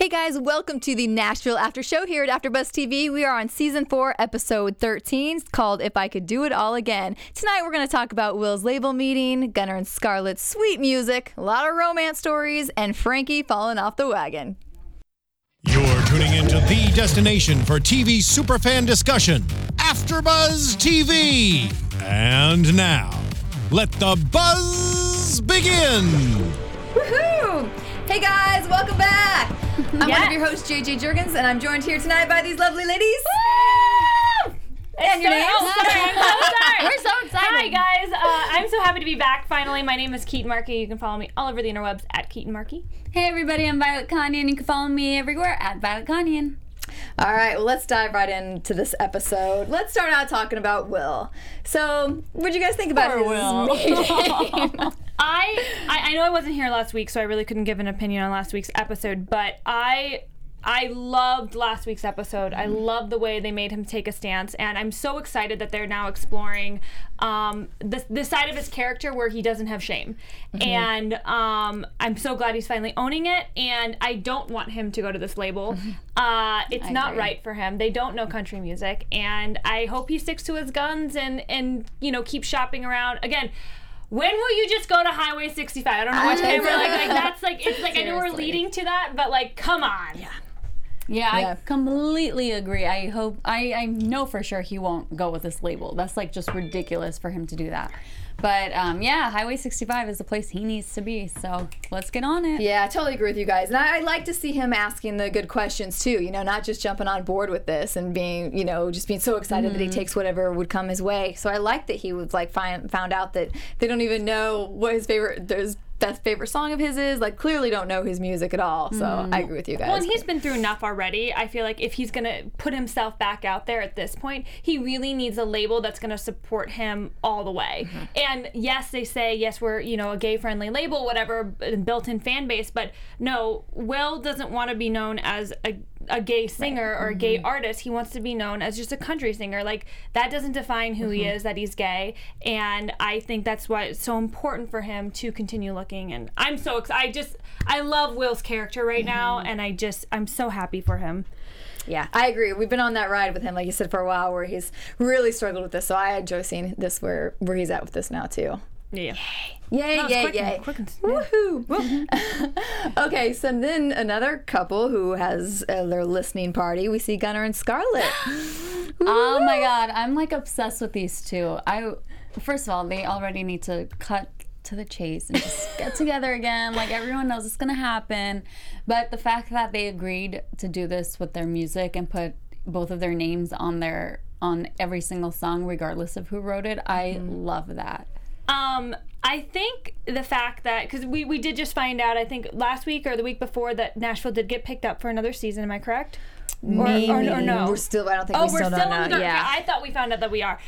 Hey guys, welcome to the Nashville After Show here at AfterBuzz TV. We are on season four, episode 13, it's called "If I Could Do It All Again." Tonight we're going to talk about Will's label meeting, Gunnar and Scarlett's sweet music, a lot of romance stories, and Frankie falling off the wagon. You're tuning into the destination for TV superfan discussion, AfterBuzz TV. And now, let the buzz begin. Woohoo! Hey guys, welcome back. I'm one of your hosts, JJ Jurgens, and I'm joined here tonight by these lovely ladies. And your names? Oh, sorry. I'm so sorry. We're so excited. Hi, guys. Uh, I'm so happy to be back finally. My name is Keetin Marchi. You can follow me all over the interwebs at Keetin Marchi. Hey everybody, I'm Violet Kanian. You can follow me everywhere at Violet Kanian. All right, well, let's dive right into this episode. Let's start out talking about Will. So, what'd you guys think about his meeting? I, I I know I wasn't here last week, so I really couldn't give an opinion on last week's episode. But I I loved last week's episode. I love the way they made him take a stance, and I'm so excited that they're now exploring um, the the side of his character where he doesn't have shame. And um, I'm so glad he's finally owning it. And I don't want him to go to this label. Uh, it's not agree. right for him. They don't know country music, and I hope he sticks to his guns and and you know keep shopping around again. When will you just go to Highway 65? I don't know what I time we're like, like that's like it's like I know we're leading to that, but like come on. Yeah, Yeah. I completely agree. I hope I, I know for sure he won't go with this label. That's like just ridiculous for him to do that. But um, yeah, Highway 65 is the place he needs to be. So let's get on it. Yeah, I totally agree with you guys. And I, I like to see him asking the good questions too, you know, not just jumping on board with this and being, you know, just being so excited that he takes whatever would come his way. So I like that he was like find, found out that they don't even know what his favorite, there's best favorite song of his is. Like clearly don't know his music at all. So mm-hmm. I agree with you guys. Well, and he's been through enough already. I feel like if he's gonna put himself back out there at this point, he really needs a label that's gonna support him all the way. Mm-hmm. And yes, they say yes, we're you know a gay friendly label, whatever, built in fan base. But no, Will doesn't want to be known as a a gay singer or a gay mm-hmm. artist. He wants to be known as just a country singer. Like that doesn't define who he mm-hmm. is that he's gay. And I think that's why it's so important for him to continue looking. And I'm so excited. I just I love Will's character right now, mm-hmm. and I just I'm so happy for him. Yeah, I agree. We've been on that ride with him, like you said, for a while, where he's really struggled with this. So I enjoy seeing this where where he's at with this now too. Yeah. Yay, yay, quick and- yay. quick and- Woohoo. okay, so then another couple who has uh, their listening party, we see Gunnar and Scarlett. Oh my god, I'm like obsessed with these two. I first of all, they already need to cut to the chase and just get together again. Like everyone knows it's gonna happen. But the fact that they agreed to do this with their music and put both of their names on their on every single song, regardless of who wrote it, I love that. Um, I think the fact that because we we did just find out, I think last week or the week before that Nashville did get picked up for another season. Am I correct? Or, or, or no? We're still, I don't think Oh, we we're still, still in the. Yeah. I thought we found out that we are.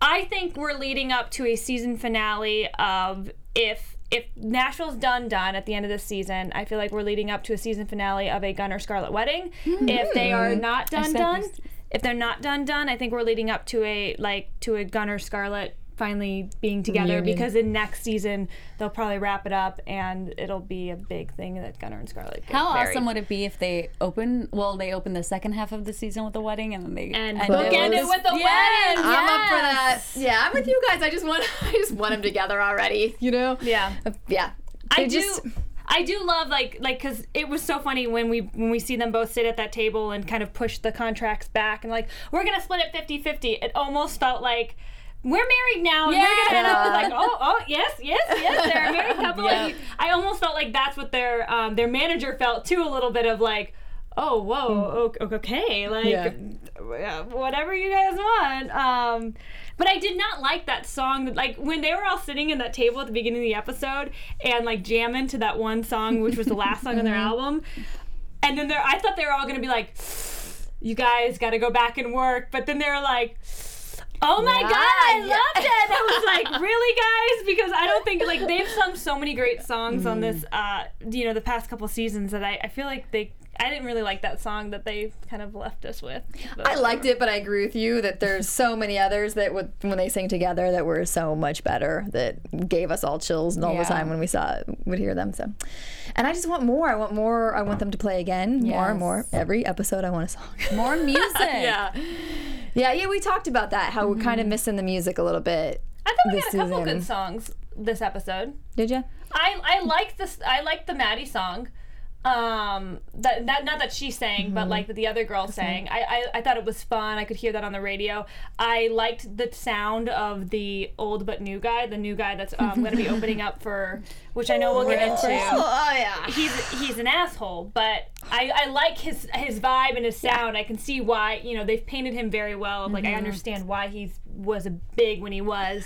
I think we're leading up to a season finale of if if Nashville's done done at the end of this season. I feel like we're leading up to a season finale of a Gunnar Scarlett wedding. If they are not done done, this- if they're not done done, I think we're leading up to a like to a Gunnar Scarlett finally being together Reunion. because in next season they'll probably wrap it up and it'll be a big thing that Gunnar and Scarlett. get How married. awesome would it be if they open well, they open the second half of the season with a wedding and then they and end bookend it with- with a Yes, wedding. I'm up for that. Yeah, I'm with you guys. I just want, I just want them together already. You know? Yeah. Uh, yeah. I They do. just- I do love like like because it was so funny when we when we see them both sit at that table and kind of push the contracts back and like we're gonna split it 50-50. It almost felt like we're married now and we're gonna end up like oh oh yes yes yes they're a married couple. Like, I almost felt like that's what their um, their manager felt too a little bit of like oh whoa o- okay like Yeah. whatever you guys want. Um, but I did not like that song. Like when they were all sitting in that table at the beginning of the episode and like jamming to that one song, which was the last song on their album. And then they're, I thought they were all gonna be like, "You guys got to go back and work," but then they were like. Oh my Yeah, god, I yeah. loved it. I was like, really, guys? Because I don't think like they've sung so many great songs on this, uh, you know, the past couple seasons that I, I feel like they I didn't really like that song that they kind of left us with. I liked it, but I agree with you that there's so many others that would, when they sing together that were so much better that gave us all chills all Yeah. the time when we saw it, would hear them. So, and I just want more. I want more. I want them to play again, more and more. Every episode, I want a song. More music. Yeah. Yeah, yeah. We talked about that. How we're kind of mm-hmm. missing the music a little bit. I thought we this had a couple season. good songs this episode. Did you? I I like this. I like the Maddie song. Um, that, that not that she sang, Mm-hmm. but like that the other girl sang. I, I I thought it was fun. I could hear that on the radio. I liked the sound of the old but new guy, the new guy that's um, going to be opening up for, which I know we'll get into. Oh yeah. He's he's an asshole, but I, I like his his vibe and his sound. I can see why you know they've painted him very well. Like I understand why he was a big when he was.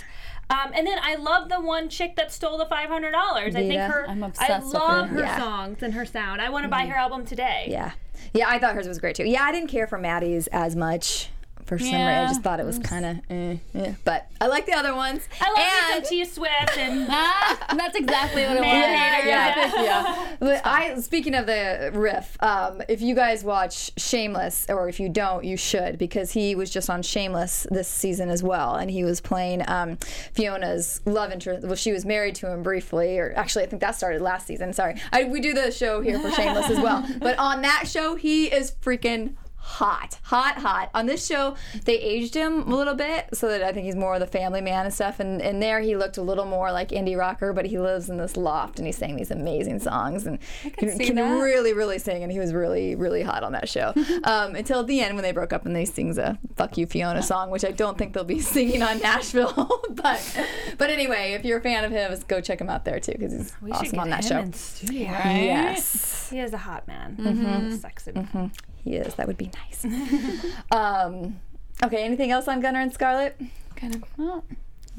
Um, and then I love the one chick that stole the five hundred dollars. I think her. I'm I obsessed with love her. her Yeah. songs and her sound. I want to buy her album today. Yeah. Yeah, I thought hers was great too. Yeah, I didn't care for Maddie's as much. For some reason, I just thought it was kind of, eh, eh. but I like the other ones. I love and some T Swift and Ah, that's exactly what it was. Yeah, yeah, yeah. But I speaking of the riff, um, if you guys watch Shameless, or if you don't, you should because he was just on Shameless this season as well, and he was playing um, Fiona's love interest. Well, she was married to him briefly, or actually, I think that started last season. Sorry, I, we do the show here for Shameless as well, but on that show, he is freaking hot, hot, hot. On this show, they aged him a little bit so that I think he's more of the family man and stuff. And, and there he looked a little more like indie rocker, but he lives in this loft and he's saying these amazing songs and can, can really, really sing. And he was really, really hot on that show. um, until the end when they broke up and they sings a "Fuck You Fiona" song, which I don't think they'll be singing on Nashville. but but anyway, if you're a fan of him, go check him out there too because he's we awesome on that show. in studio. Right? Yes. He is a hot man. Mm-hmm. Sexy. He is. That would be nice. um, okay. Anything else on Gunnar and Scarlett? Kind of. Oh,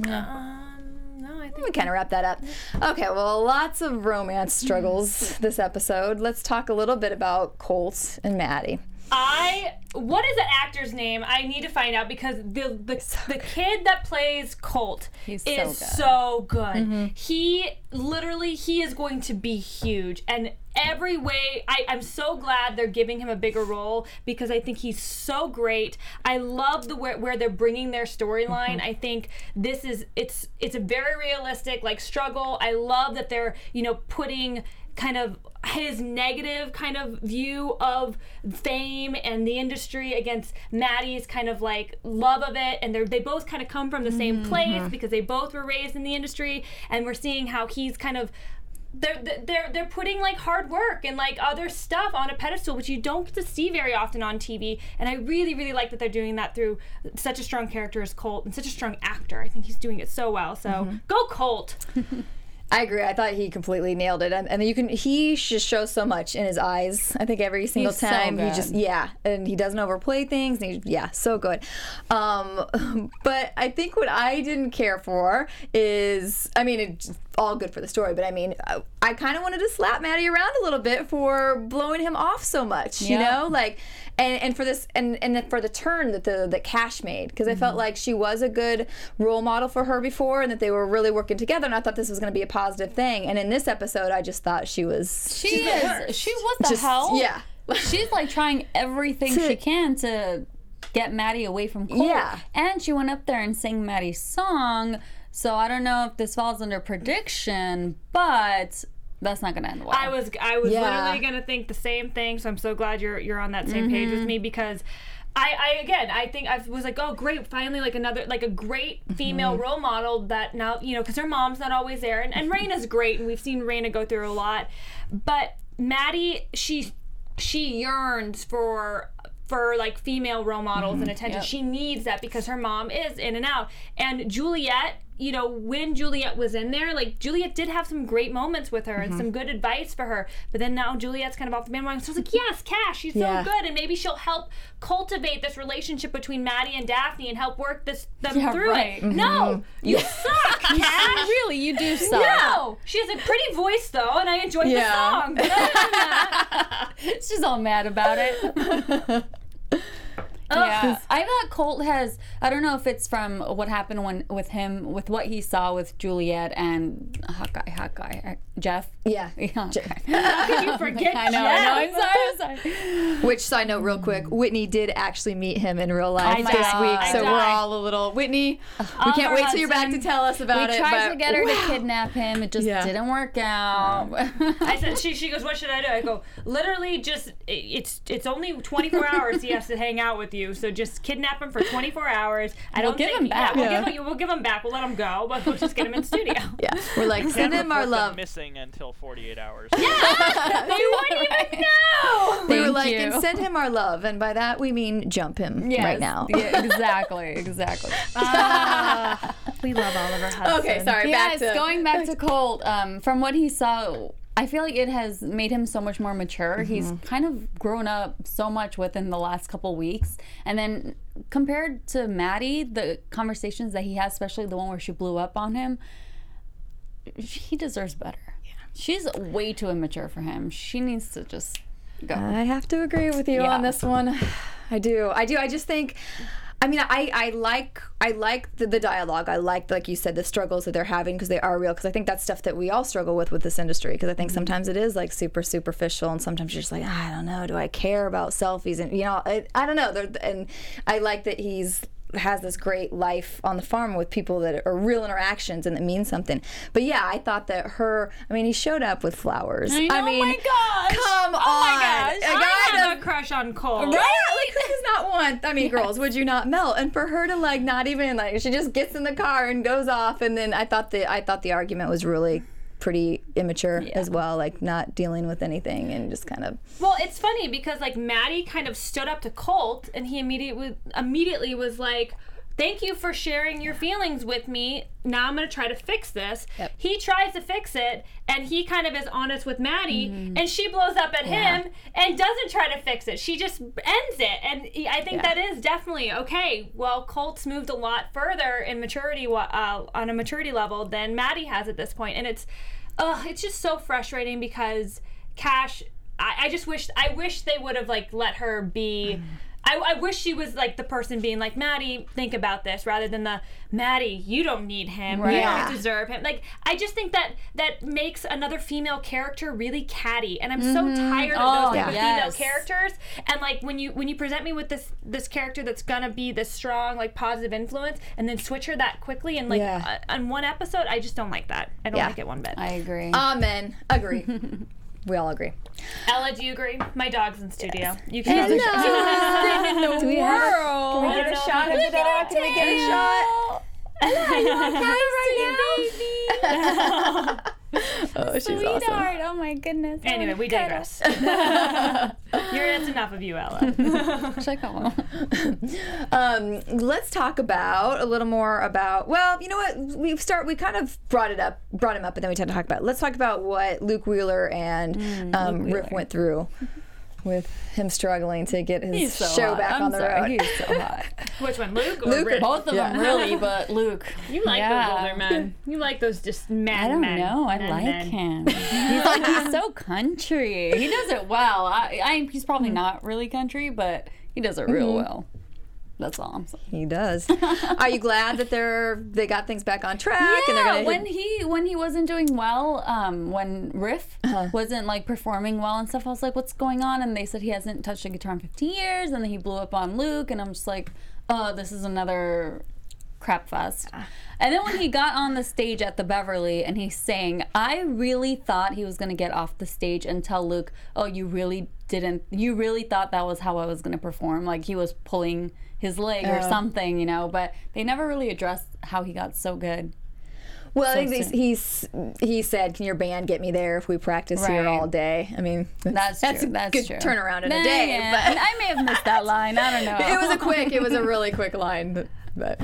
Um, no, I think We kind of wrap that up. Okay. Well, lots of romance struggles this episode. Let's talk a little bit about Colt and Maddie. I what is that actor's name? I need to find out because the the, the kid that plays Colt He's so is good. so good. He literally he is going to be huge and every way I, I'm so glad they're giving him a bigger role because I think he's so great. I love the where, where they're bringing their storyline. Mm-hmm. I think this is it's it's a very realistic like struggle. I love that they're you know putting kind of his negative kind of view of fame and the industry against Maddie's kind of like love of it and they they both kind of come from the same mm-hmm. place because they both were raised in the industry and we're seeing how he's kind of they're they're they're putting like hard work and like other stuff on a pedestal which you don't get to see very often on TV and I really really like that they're doing that through such a strong character as Colt and such a strong actor I think he's doing it so well so go Colt I agree. I thought he completely nailed it, and, and you can. He just shows so much in his eyes. I think every single He's so time he just yeah, and he doesn't overplay things. And he, yeah, so good. Um, but I think what I didn't care for is, I mean, it's all good for the story, but I mean, I, I kind of wanted to slap Maddie around a little bit for blowing him off so much. You know, like, and and for this, and and for the turn that the that Cash made, because I Mm-hmm. felt like she was a good role model for her before, and that they were really working together. And I thought this was going to be a positive thing. And in this episode, I just thought she was she is. She what the just hell? yeah. She's like trying everything To- she can to get Maddie away from Colt. Yeah. And she went up there and sang Maddie's song. So I don't know if this falls under prediction, but that's not gonna end well. I was I was Yeah. literally gonna think the same thing. So I'm so glad you're you're on that same page with mm-hmm. me because. I, I again I think I was like oh great finally like another like a great mm-hmm. female role model that now you know because her mom's not always there and, and Rayna's great and we've seen Rayna go through a lot but Maddie she she yearns for for like female role models and mm-hmm. attention Yep. she needs that because her mom is in and out and Juliette you know when Juliette was in there like Juliette did have some great moments with her and mm-hmm. some good advice for her but then now Juliette's kind of off the bandwagon so I was like yes Cash she's Yeah. so good and maybe she'll help cultivate this relationship between Maddie and Daphne and help work this them Yeah, through right. it no you suck Cash really, you do suck. no she has a pretty voice though and I enjoyed Yeah. the song but other than that She's all mad about it. Yeah, I thought Colt has. I don't know if it's from what happened when with him with what he saw with Juliette and Hawkeye, Hawkeye, uh, Jeff. Yeah. Yeah, okay. How could you forget? I know, I know. I'm sorry, I'm sorry. Which side note, real quick, Whitney did actually meet him in real life I this know, week, I so know. we're all a little Whitney. We can't wait till you're back to tell us about we it. tried but to get her wow. to kidnap him. It just Yeah. didn't work out. I said she she goes, what should I do? I go, literally just it- it's it's only 24 hours he has to hang out with you, so just kidnap him for 24 hours. I don't give think, him back. Yeah, we'll, Yeah. Give him, we'll give him back. We'll let him go, but we'll just get him in studio. Yeah, we're like send him our love. Missing until 48 hours. Yeah, They wouldn't even know. We were like, you. and send him our love, and by that we mean jump him Yes, right now. yeah, exactly, exactly. We love Oliver Hudson. Okay, sorry. yes, back to going back to Colt, um, from what he saw, I feel like it has made him so much more mature. He's mm-hmm. kind of grown up so much within the last couple weeks. And then compared to Maddie, the conversations that he has, especially the one where she blew up on him, he deserves better. Yeah. She's way too immature for him. She needs to just go. I have to agree with you Yeah. on this one. I do. I do. I just think. I mean, I, I like I like the, the dialogue. I like, like you said, the struggles that they're having because they are real. Because I think that's stuff that we all struggle with with this industry. Because I think mm-hmm. sometimes it is like super superficial, and sometimes you're just like, I don't know, do I care about selfies? And you know, I, I don't know. They're- And I like that he's has this great life on the farm with people that are real interactions and that mean something. But yeah, I thought that her. I mean, he showed up with flowers. I know, oh mean, my gosh. come Oh on. my gosh. A guy I have a crush on Colt. yeah, like who does not want? I mean, girls, would you not melt? And for her to like not even like she just gets in the car and goes off, and then I thought the I thought the argument was really pretty immature as well, like not dealing with anything and just kind of Well, it's funny because like Maddie kind of stood up to Colt, and he immediately immediately was like, "Thank you for sharing your feelings with me. Now I'm gonna try to fix this." Yep. He tries to fix it, and he kind of is honest with Maddie, Mm-hmm. and she blows up at him and doesn't try to fix it. She just ends it, and I think Yeah. that is definitely okay. Well, Colt's moved a lot further in maturity uh, on a maturity level than Maddie has at this point, and it's, uh, it's just so frustrating because Cash. I, I just wish I wish they would have like let her be. I, I wish she was like the person being like Maddie, think about this, rather than the Maddie, you don't need him, you Yeah. don't deserve him. Like I just think that that makes another female character really catty, and I'm so tired of Oh, those type of yes. female characters. And like when you when you present me with this this character that's gonna be this strong like positive influence, and then switch her that quickly and like Yeah. uh, on one episode, I just don't like that. I don't Yeah. like it one bit. I agree. amen. Agree. we all agree. Ella, do you agree? My dog's in studio. You can. Do we have? Can we get a shot of it? Can we get a shot? Oh, she's awesome. Oh my goodness. Anyway, we digress. You're, that's enough of you, Ella. Check out Um, let's talk about a little more about. Well, you know what? We start. We kind of brought it up, brought him up, and then we tend to talk about. It. Let's talk about what Luke Wheeler and um, Riff went through with him struggling to get his so show hot. back I'm on the sorry, road. He's so hot. Which one, Luke or Luke Rick? Both of them really, but Luke. You like yeah. those older men. You like those just men. I don't men. know. I Men, like men. him. He's like he's so country. He does it well. I, I he's probably Mm. not really country, but he does it real Mm-hmm. well. That's all I'm saying. He does. Are you glad that they're they got things back on track Yeah, gonna when he when he wasn't doing well, um, when Riff Uh-huh. wasn't like performing well and stuff, I was like, "What's going on?" And they said he hasn't touched a guitar in 15 years, and then he blew up on Luke, and I'm just like, "Oh, this is another crap fest." And then when he got on the stage at the Beverly and he sang, I really thought he was gonna get off the stage and tell Luke, "Oh, you really didn't. You really thought that was how I was gonna perform. Like he was pulling." His leg or something, you know, but they never really addressed how he got so good. Well, I So he's, he's he said, "Can your band get me there if we practice here all day?" I mean, That's that's true. a That's good true. turnaround in Nah, a day. yeah. But I may have missed that line. I don't know. it was a quick. It was a really quick line, but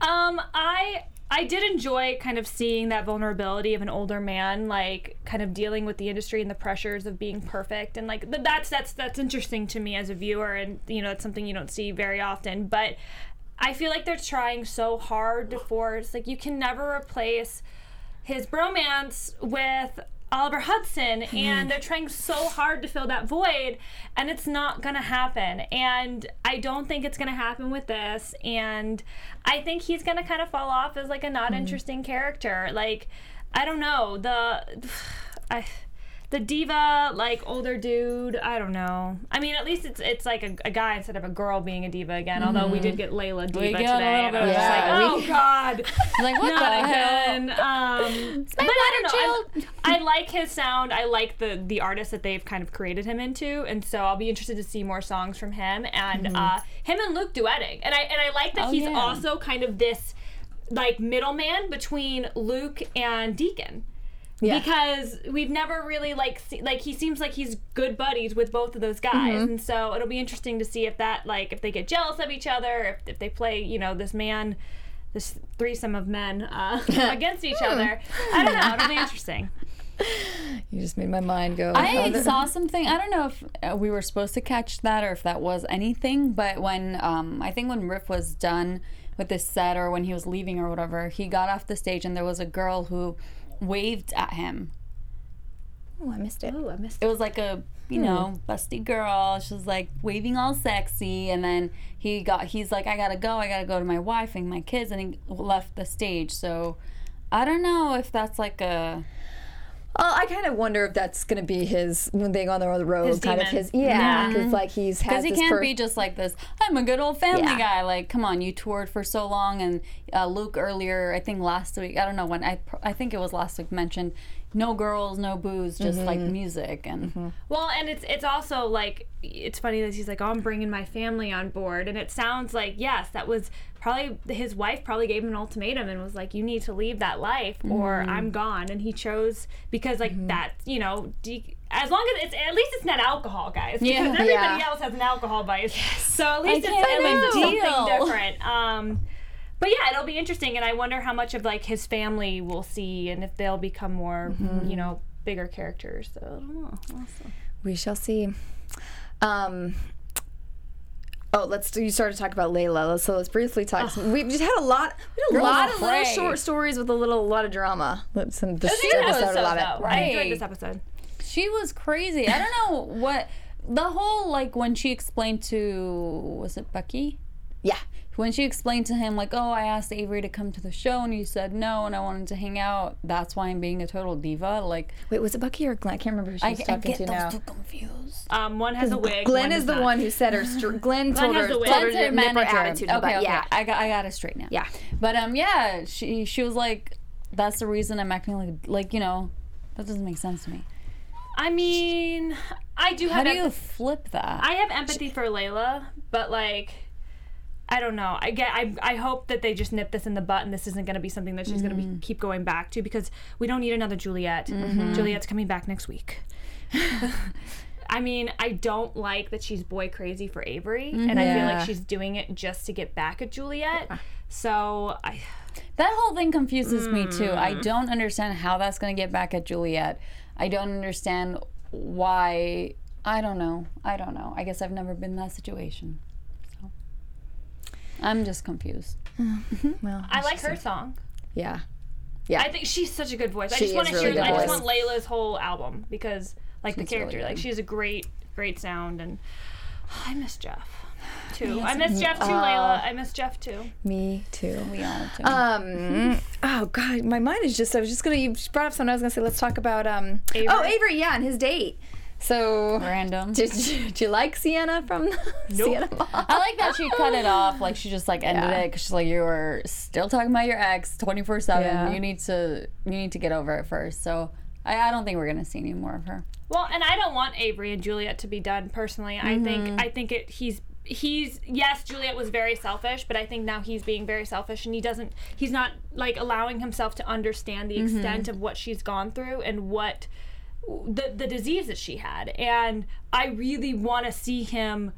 Um, I I did enjoy kind of seeing that vulnerability of an older man, like kind of dealing with the industry and the pressures of being perfect, and like that's that's that's interesting to me as a viewer, and you know it's something you don't see very often. But I feel like they're trying so hard to force like you can never replace his bromance with Oliver Hudson, hmm. and they're trying so hard to fill that void, and it's not gonna happen. And I don't think it's gonna happen with this. And I think he's gonna kind of fall off as like a not hmm. interesting character. Like, I don't know the, I. The diva, like older dude, I don't know. I mean, at least it's it's like a, a guy instead of a girl being a diva again. Although we did get Layla diva today, and I was just like, oh god, Like what not the hell? again. Um, but I don't know. I, I like his sound. I like the the artist that they've kind of created him into, and so I'll be interested to see more songs from him and uh, him and Luke duetting. And I and I like that Oh, he's yeah. also kind of this like middleman between Luke and Deacon. Yeah. Because we've never really like see, like he seems like he's good buddies with both of those guys, Mm-hmm. and so it'll be interesting to see if that like if they get jealous of each other, if, if they play you know this man, this threesome of men uh, against each other. I don't know. It'll be interesting. You just made my mind go. I other- saw something. I don't know if uh, we were supposed to catch that or if that was anything, but when um, I think when Riff was done with this set or when he was leaving or whatever, he got off the stage and there was a girl who waved at him. Oh, I missed it. Oh, I missed It It was like a you hmm. know busty girl. She was like waving all sexy, and then he got he's like I gotta go. I gotta go to my wife and my kids, and he left the stage. So I don't know if that's like a Oh, I kind of wonder if that's gonna be his when they go on the road. His kind of his yeah, because like he's has Because he can't per- be just like this. I'm a good old family Yeah. guy. Like, come on, you toured for so long, and uh, Luke earlier, I think last week, I don't know when. I I think it was last week mentioned, no girls, no booze, just like Mm-hmm. music and. Well, and it's it's also like it's funny that he's like, "Oh, I'm bringing my family on board," and it sounds like yes, that was probably his wife probably gave him an ultimatum and was like, "You need to leave that life, or Mm-hmm. I'm gone." And he chose because like that, you know, de- as long as it's at least it's not alcohol, guys, because Yeah. everybody Yeah. else has an alcohol vice. So at least it's, can't it's something different. Um, but yeah, it'll be interesting, and I wonder how much of like his family we'll see, and if they'll become more, Mm-hmm. you know, bigger characters. So I don't know. We'll. We shall see. Um. Oh, let's. You started to talk about Layla, so let's briefly talk. We just had a lot. We had a Girls lot of little short stories with a little, lot of drama. This It was a episode, a episode, lot of though. it. I enjoyed Right. this episode. She was crazy. I don't know what the whole like when she explained to was it Bucky Yeah. When she explained to him like oh I asked Avery to come to the show and he said no and I wanted to hang out that's why I'm being a total diva like Wait, was it Bucky or Glenn? I can't remember who she I, was I talking get to those now. two confused. Um, one has a wig. Glenn is the not. one who said her. Str- Glenn told has her, the wig. told her Glenn's her nip her manager. attitude. okay, but okay. yeah, I got I got it straight now. Yeah. But um yeah, she she was like that's the reason I'm acting like like you know that doesn't make sense to me. I mean, I do have. How have. do em- you flip that? I have empathy for Layla, but like, I don't know. I get. I. I hope that they just nip this in the butt, and this isn't going to be something that she's going to be mm. keep going back to because we don't need another Juliette. Mm-hmm. Juliette's coming back next week. I mean, I don't like that she's boy crazy for Avery, and I feel like mm-hmm. she's doing it just to get back at Juliette. So I. That whole thing confuses me too. I Mm. don't understand how that's going to get back at Juliette. I don't understand why. I don't know. I don't know. I guess I've never been in that situation. So I'm just confused. well, I like her song. Yeah. Yeah. I think she's such a good voice. I She just want to is really hear. good I just voice. want Layla's whole album because, like the She's really character, like she has a great, great sound, and I miss Jeff too. I miss Jeff too, Layla. I miss Jeff too. Me too. We all do. Um. oh God, my mind is just. I was just gonna. You brought up something. I was gonna say. Let's talk about. Um. Oh, Avery? Avery. Yeah, and his date. So. Random. Did you, did you like Sienna from Sienna Mom? I like that she cut it off. Like she just like ended Yeah. it because she's like, you were still talking about your ex twenty four seven. You need to you need to get over it first. So I, I don't think we're gonna see any more of her. Well, and I don't want Avery and Juliette to be done personally. I mm-hmm. think I think it. He's he's yes, Juliette was very selfish, but I think now he's being very selfish, and he doesn't. He's not like allowing himself to understand the mm-hmm. extent of what she's gone through and what the the disease that she had. And I really want to see him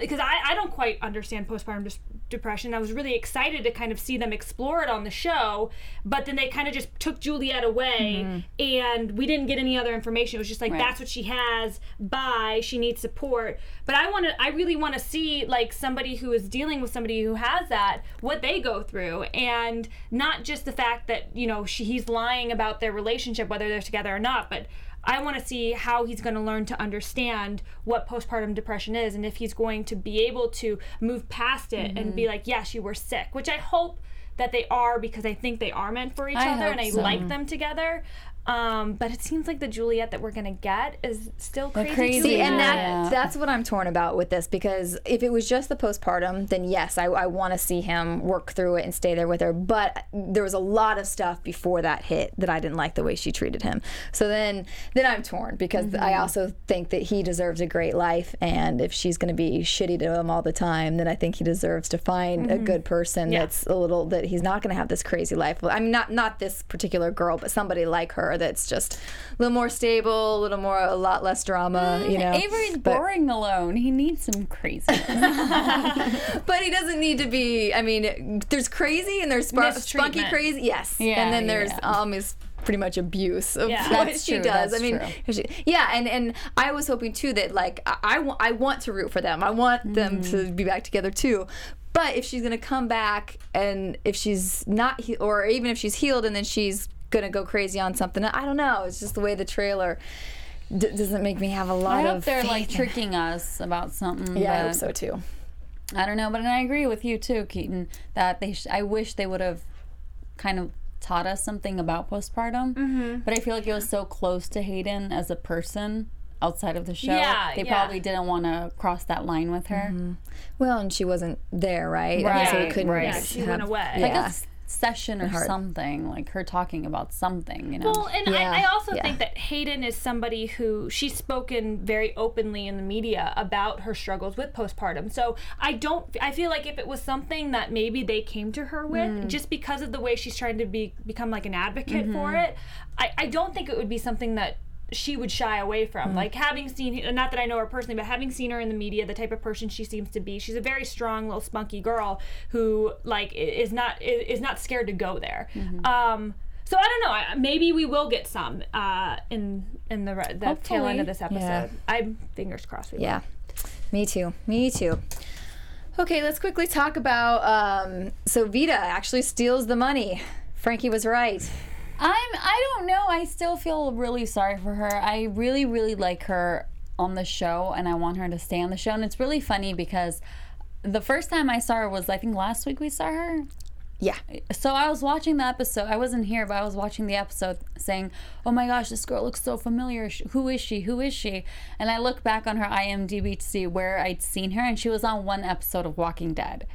because I, I don't quite understand postpartum dis- depression. I was really excited to kind of see them explore it on the show, but then they kind of just took Juliette away, mm-hmm. and we didn't get any other information. It was just like Right. that's what she has. Bye. She needs support. But I want to. I really want to see like somebody who is dealing with somebody who has that, what they go through, and not just the fact that you know she, he's lying about their relationship, whether they're together or not, but. I want to see how he's going to learn to understand what postpartum depression is and if he's going to be able to move past it and be mm-hmm. like, yes, you were sick, which I hope that they are because I think they are meant for each I other and I so. like them together. Um, but it seems like the Juliette that we're going to get is still crazy. crazy. See, and that Yeah. that's what I'm torn about with this because if it was just the postpartum, then yes, I, I want to see him work through it and stay there with her. But there was a lot of stuff before that hit that I didn't like the way she treated him. So then then I'm torn because Mm-hmm. I also think that he deserves a great life, and if she's going to be shitty to him all the time, then I think he deserves to find a good person Mm-hmm. Yeah. that's a little that he's not going to have this crazy life. I mean, not not this particular girl, but somebody like her that's just a little more stable, a little more, a lot less drama. You know, Avery's But- boring alone. He needs some crazy. But he doesn't need to be. I mean, there's crazy and there's sp- spunky crazy. Yes. Yeah, and then there's yeah. is pretty much abuse of Yeah. what That's she true, does. I mean, she- yeah, and and I was hoping too that like I, I, wa- I want to root for them. I want them to Mm. be back together too. But if she's gonna come back and if she's not, he- or even if she's healed and then she's gonna go crazy on something, I don't know. It's just the way the trailer d- doesn't make me have a lot of I of. hope they're like faith in tricking us about something. Yeah, I hope so too. I don't know, but I agree with you too, Keetin. That they, sh- I wish they would have kind of taught us something about postpartum. Mm-hmm. But I feel like it was so close to Hayden as a person outside of the show. Yeah, they yeah. probably didn't want to cross that line with her. Well, and she wasn't there, right? I mean, so we Right, couldn't right. Yeah, she have- went away. Like Yeah. a s- session or hard. something, like her talking about something, you know. Well, and Yeah, I, I also yeah. think that Hayden is somebody who she's spoken very openly in the media about her struggles with postpartum. So I don't, I feel like if it was something that maybe they came to her with, Mm. just because of the way she's trying to be become like an advocate for Mm-hmm. it, I, I don't think it would be something that she would shy away from. Mm. Like having seen, not that I know her personally, but having seen her in the media, the type of person she seems to be, she's a very strong little spunky girl who like is not is not scared to go there. Mm-hmm. Um, so I don't know. Maybe we will get some uh, in in the re- the tail end of this episode. Yeah. I'm fingers crossed. We will. Yeah, me too. Me too. Okay, let's quickly talk about. Um, so Vita actually steals the money. Frankie was right. I'm I don't know. I still feel really sorry for her. I really really like her on the show and I want her to stay on the show and it's really funny because the first time I saw her was I think last week we saw her. Yeah. So I was watching the episode. I wasn't here, but I was watching the episode saying, "Oh my gosh, this girl looks so familiar. Who is she? Who is she?" And I look back on her IMDb to see where I'd seen her and she was on one episode of Walking Dead.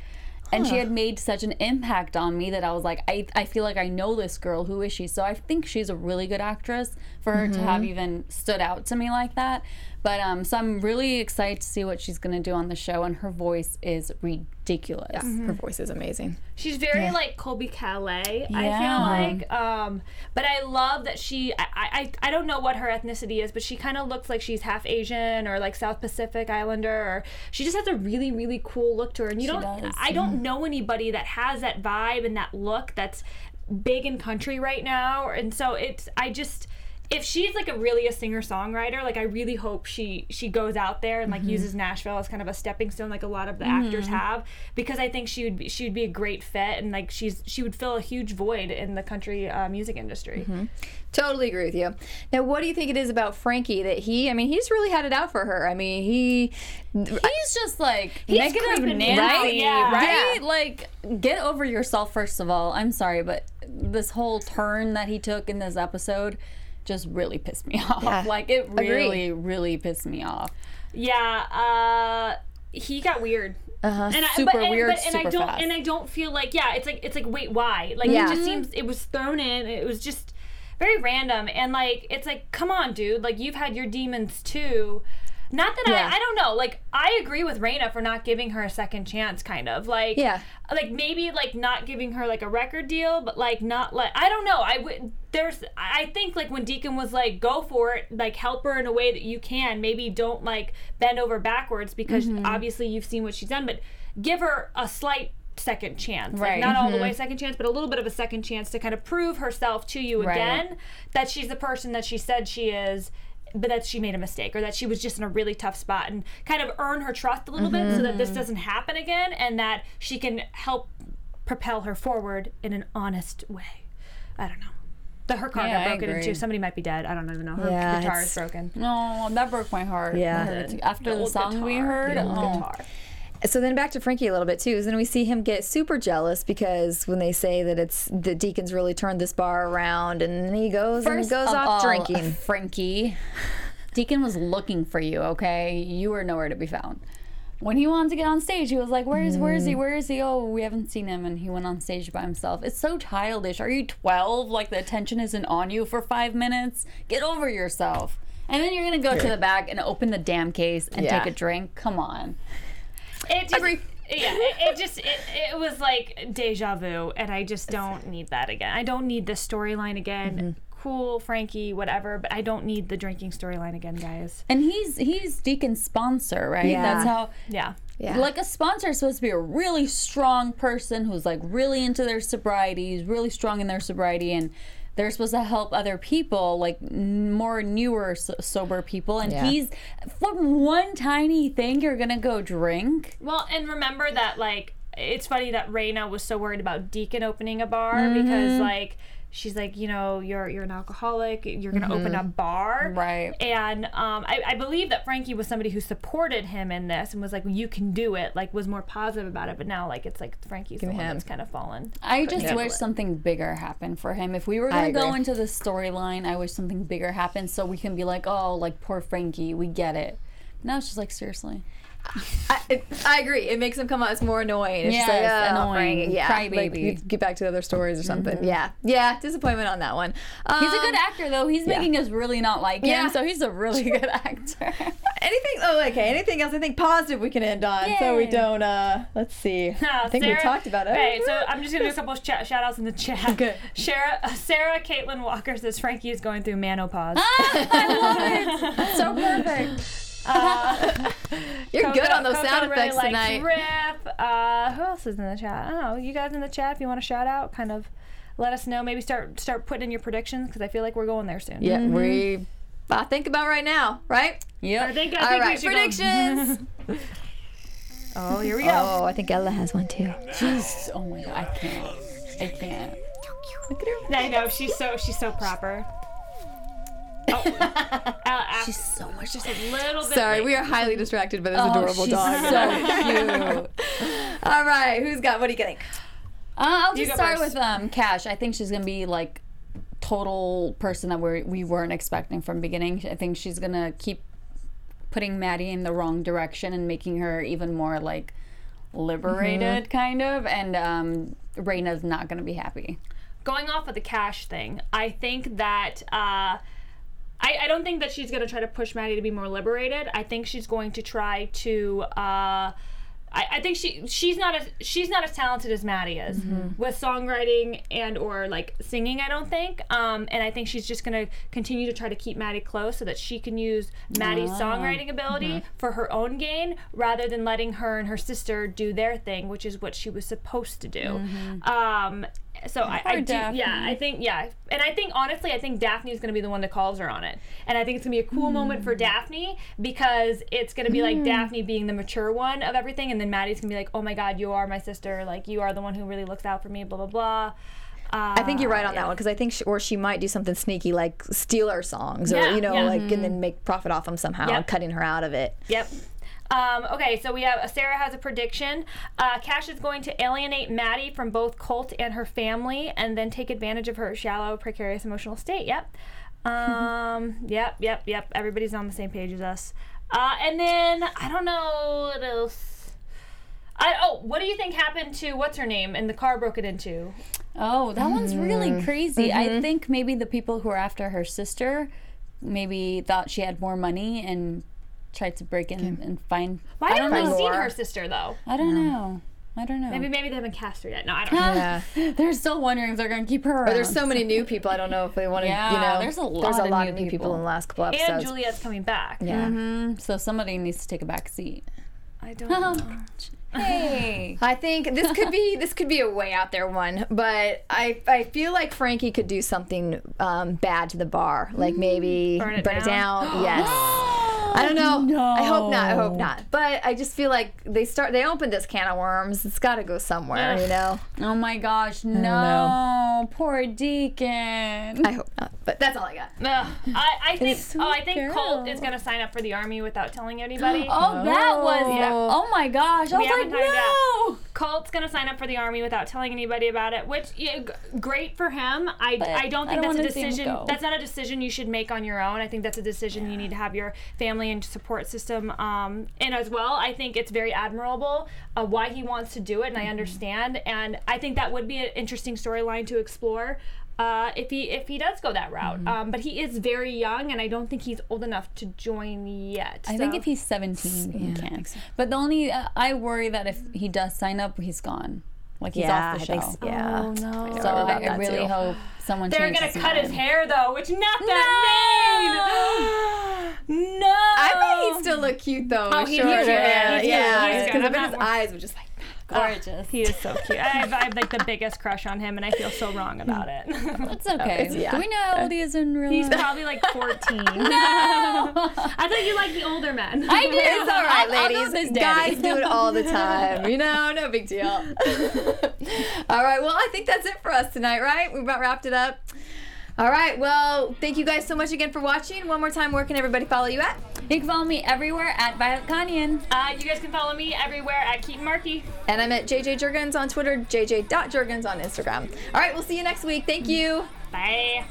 And she had made such an impact on me that I was like, I, I feel like I know this girl. Who is she? So I think she's a really good actress for her to have mm-hmm. even stood out to me like that. But um, so I'm really excited to see what she's gonna do on the show, and her voice is ridiculous. Yeah, Her voice is amazing. She's very like Colbie Caillat, I feel like. Um, but I love that she. I, I I don't know what her ethnicity is, but she kind of looks like she's half Asian or like South Pacific Islander, or she just has a really really cool look to her. And you don't. does, I don't know anybody that has that vibe and that look that's big in country right now, and so it's. I just. If she's like a really a singer songwriter, like I really hope she she goes out there and like mm-hmm. uses Nashville as kind of a stepping stone, like a lot of the mm-hmm. actors have, because I think she would be she would be a great fit and like she's she would fill a huge void in the country uh, music industry. Mm-hmm. Totally agree with you. Now, what do you think it is about Frankie that he? I mean, he's really had it out for her. I mean, he. He's just like He's negative Nancy, out, yeah. right? Yeah. Like, get over yourself first of all. I'm sorry, but this whole turn that he took in this episode just really pissed me off. Yeah. Like, it Agree. really, really pissed me off. Yeah, uh, he got weird. Uh-huh. And I, Super but, and, weird, but, and I super don't, fast. and I don't feel like, yeah, it's like, it's like, wait, why? Like, Yeah. it just seems it was thrown in. It was just very random, and like, it's like, come on, dude, like you've had your demons too. Not that Yeah. I, I don't know. Like I agree with Rayna for not giving her a second chance, kind of like Yeah. like maybe like not giving her like a record deal, but like not like I don't know. I would there's I think like when Deacon was like go for it, like help her in a way that you can. Maybe don't like bend over backwards because Mm-hmm. obviously you've seen what she's done, but give her a slight second chance. Like Right. not all the Mm-hmm. way second chance, but a little bit of a second chance to kind of prove herself to you Right. again that she's the person that she said she is but that she made a mistake or that she was just in a really tough spot and kind of earn her trust a little bit so that this mm-hmm. doesn't happen again and that she can help propel her forward in an honest way. I don't know. The, her car Yeah, got broken into. Somebody might be dead. I don't even know. Her Yeah, guitar is broken. No, that broke my heart. Yeah. After the, old song we guitar. heard, The oh. guitar. So then back to Frankie a little bit too. Is then we see him get super jealous because when they say that it's the Deacon's really turned this bar around, and he goes and First goes of off all, drinking. Frankie, Deacon was looking for you. Okay, you were nowhere to be found. When he wanted to get on stage, he was like, "Where is? Where is he? Mm. Where is he? Oh, we haven't seen him." And he went on stage by himself. It's so childish. Are you twelve? Like the attention isn't on you for five minutes. Get over yourself. And then you're gonna go to the back and open the damn case and Yeah. take a drink. Come on. It just, Agree. Yeah, it, it just it, it was like deja vu, and I just don't need that again. I don't need this storyline again. Mm-hmm. Cool, Frankie, whatever, but I don't need the drinking storyline again, guys. And he's he's Deacon's sponsor, right? Yeah. That's how Yeah. Yeah. Like a sponsor is supposed to be a really strong person who's like really into their sobriety, who's really strong in their sobriety, and they're supposed to help other people, like n- more newer so- sober people. And Yeah. he's from one tiny thing, you're gonna go drink. Well, and remember that like it's funny that Rayna was so worried about Deacon opening a bar mm-hmm. because like she's like, you know, you're you're an alcoholic, you're gonna open a bar, Right. And um, I, I believe that Frankie was somebody who supported him in this and was like, you can do it, like was more positive about it. But now like it's like Frankie's the one that's kind of fallen. I just handle wish something bigger happened for him. If we were gonna go into the storyline, I wish something bigger happened so we can be like, oh, like poor Frankie, we get it. Now it's just like seriously. I, it, I agree. It makes him come out as more annoying. It's like, Yes, oh, annoying. Yeah, like, Crybaby. you get back to the other stories or something. Yeah, yeah. Disappointment on that one. He's a good Um, actor though. He's making us really not like him, Yeah. so he's a really good actor. Anything? Oh, okay. Anything else? I think positive we can end on, so we don't. uh Let's see. I think we talked about it. Okay, so I'm just gonna do a couple of ch- shout outs in the chat. Okay. Sarah, uh, Sarah Caitlin Walker says Frankie is going through menopause. I love it. So perfect. You're Coco- good on those Coco sound really effects likes tonight. Rip. Uh, who else is in the chat? I don't know. You guys in the chat, if you want to shout out, kind of let us know. Maybe start start putting in your predictions because I feel like we're going there soon. Yeah, we. I think about right now, right? Yeah. I think, I All think we right, should go- predictions. Oh, here we go. oh, I think Ella has one too. She's oh my god, I can't. I can't. Look at her. I know she's so she's so proper. Oh, uh, uh, She's so much just a little bit. Sorry, late. we are highly distracted by this Oh, adorable she's dog. so cute. All right, who's got? What are you getting? Uh, I'll just start first. with um Cash. I think she's gonna be like total person that we we weren't expecting from beginning. I think she's gonna keep putting Maddie in the wrong direction and making her even more like liberated, kind of. And um, Rayna's not gonna be happy. going off of the cash thing, I think that uh, I, I don't think that she's going to try to push Maddie to be more liberated. I think she's going to try to. Uh, I, I think she she's not as she's not as talented as Maddie is with songwriting and or like singing. I don't think, um, and I think she's just gonna continue to try to keep Maddie close so that she can use Maddie's songwriting ability for her own gain rather than letting her and her sister do their thing, which is what she was supposed to do. Um, so I, I do, yeah, I think yeah, and I think honestly, I think Daphne is going to be the one that calls her on it, and I think it's going to be a cool moment for hmm. Daphne because it's going to be like hmm. Daphne being the mature one of everything, and then Maddie's going to be like, oh my god, you are my sister, like you are the one who really looks out for me, blah blah blah. Uh, I think you're right on uh, that one because I think, she, or she might do something sneaky like steal our songs, or Yeah, you know, yeah. like and mm-hmm. then make profit off them somehow, Yep. cutting her out of it. Yep. Um, okay, so we have Sarah has a prediction. Uh, Cash is going to alienate Maddie from both Colt and her family, and then take advantage of her shallow, precarious emotional state. Yep. Um, yep, yep, yep. Everybody's on the same page as us. Uh, and then I don't know what else. I, oh, what do you think happened to what's her name and the car broke it into? Oh, that one's Mm-hmm. really crazy. I think maybe the people who are after her sister maybe thought she had more money and tried to break in and find. Why haven't don't we seen her sister though? I don't know. I don't know. Maybe maybe they haven't cast her yet. No, I don't know. Yeah. They're still wondering if they're gonna keep her around. But there's so many new people. I don't know if they want to. Yeah, you know, there's a lot There's a of lot new of new people. people. in the last couple episodes. And Juliette's coming back. Yeah. Mm, so somebody needs to take a back seat. I don't know. Hey. I think this could be this could be a way out there one, but I I feel like Frankie could do something um, bad to the bar, like maybe Burn it down. down? Yes. I don't know. I hope not. I hope not. But I just feel like they start. They opened this can of worms. It's got to go somewhere. You know. Oh my gosh, no. know. Poor Deacon. I hope not. But that's all I got. No, I, I think oh I think Colt is gonna sign up for the army without telling anybody. Oh, that was. Yeah. Oh my gosh. I We was like, haven't timed no. Colt's gonna sign up for the army without telling anybody about it, which yeah, g- great for him. I, I don't I think don't that's a wanna see him decision. That's not a decision you should make on your own. I think that's a decision you need to have your family and support system um, in as well. I think it's very admirable uh, why he wants to do it, and Mm-hmm. I understand. And I think that would be an interesting storyline to explore. Uh, if he if he does go that route, Mm-hmm. um, but he is very young, and I don't think he's old enough to join yet. I think if he's 17, he yeah, I can. think so. But the only, uh, I worry that if he does sign up, he's gone. Like he's yeah, off the show. think. So. Yeah. Oh, no. I So I, I really too. hope someone They're gonna his cut his hair though, which not that mean. no. I bet he'd still look cute though. Oh, with he- short he's cute, hair. yeah, yeah. Because I I'm bet his eyes were just like. Gorgeous. He is so cute. I have, I have like the biggest crush on him, and I feel so wrong about it. That's okay. yeah. Do we know uh, how old he is in real He's life? probably like 14. no! I thought you liked the older men. I do. It's all right, I'll- I'll go ladies. Guys do it all the time. You know, no big deal. all right. Well, I think that's it for us tonight, right? We've about wrapped it up. All right. Well, thank you guys so much again for watching. One more time, where can everybody follow you at? You can follow me everywhere at Violet Kanian. Uh, you guys can follow me everywhere at Keetin Marchi. And I'm at JJ Jurgens on Twitter, JJ.Jurgens on Instagram. All right. We'll see you next week. Thank you. Bye.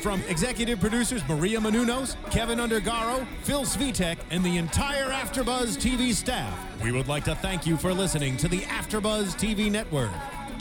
From executive producers Maria Menounos, Kevin Undergaro, Phil Svitek, and the entire AfterBuzz TV staff, we would like to thank you for listening to the AfterBuzz TV network.